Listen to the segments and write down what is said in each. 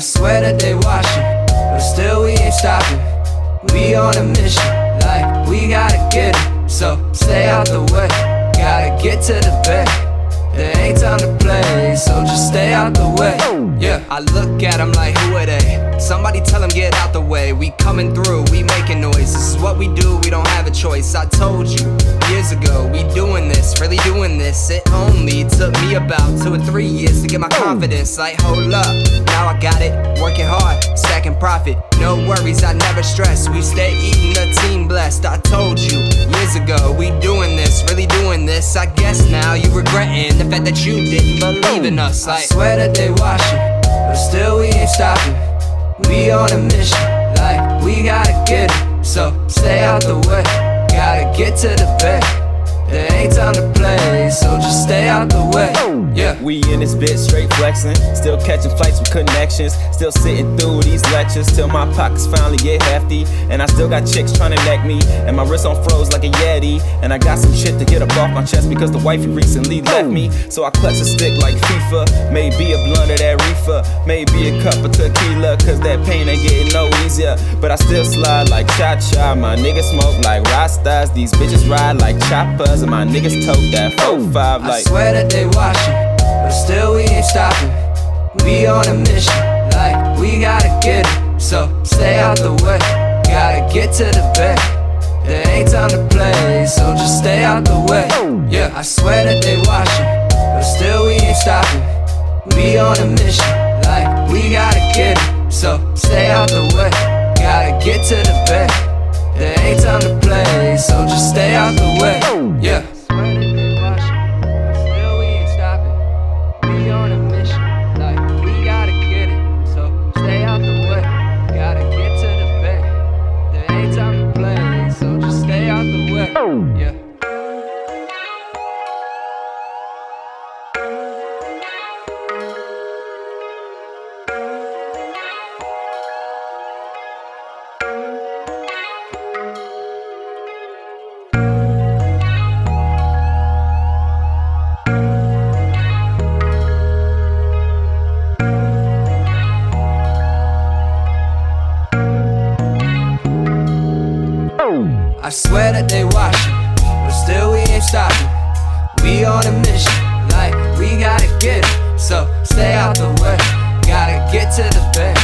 swear that they watching, but still we ain't stopping. We on a mission, like we gotta get it. So stay out the way, gotta get to the bed. There ain't time to play, so just stay out the way. Yeah, I look at them like, who are they? Somebody tell them get out the way. We coming through, we making noise. This is what we do, we don't have a choice. I told you years ago, we doing this, really doing this. It only took me about two or three years to get my confidence. Like, hold up, now I got it. Working hard, stacking profit. No worries, I never stress. We stay eating the team blessed. I told you years ago, we doing this, really doing this. I guess now you regretting the fact that you didn't believe in us. Like, I swear that they watching, but still we ain't stopping. We on a mission, like we gotta get it. So stay out the way, gotta get to the bed. There ain't time to play, so just stay out the way. We in this bitch straight flexing, still catching flights with connections, still sitting through these lectures till my pockets finally get hefty. And I still got chicks trying to neck me, and my wrist on froze like a Yeti. And I got some shit to get up off my chest because the wifey recently left me. So I clutch a stick like FIFA, maybe a blunt of that reefer, maybe a cup of tequila, cause that pain ain't getting no easier. But I still slide like cha cha, my niggas smoke like Rastas, these bitches ride like choppers, and my niggas tote that 4-5 like. I swear that they watching, but still we ain't stopping. We on a mission, like we gotta get it. So stay out the way, gotta get to the bed. There ain't time to play, so just stay out the way. Yeah, I swear that they watching, but still we ain't stopping. We on a mission, like we gotta get it. So stay out the way, gotta get to the bed. There ain't time to play, so just stay out the way. Yeah. I swear that they watching, but still we ain't stopping. We on a mission, like we gotta get it. So stay out the way, gotta get to the bed.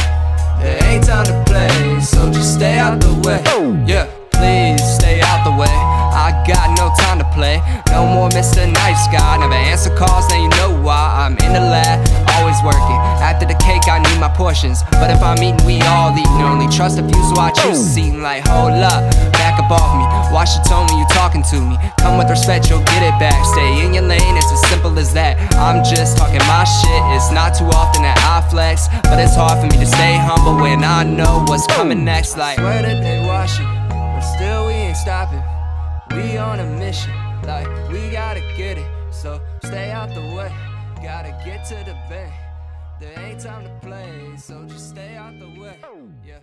There ain't time to play, so just stay out the way. Yeah, please stay out the way. I got no time to play. No more Mr. Nice Guy. Never answer calls, now you know why. I'm in the lab, always working. After the cake, I need my portions. But if I'm eating, we all eating. Only trust a few, so I choose to eating. Like, hold up, back up off me. Watch your tone when you're talking to me. Come with respect, you'll get it back. Stay in your lane, it's as simple as that. I'm just talking my shit. It's not too often that I flex, but it's hard for me to stay humble when I know what's coming next. Like, swear that they watching, but still we ain't stopping. We on a mission, like we gotta get it. So stay out the way, gotta get to the bank. There ain't time to play, so just stay out the way. Yeah.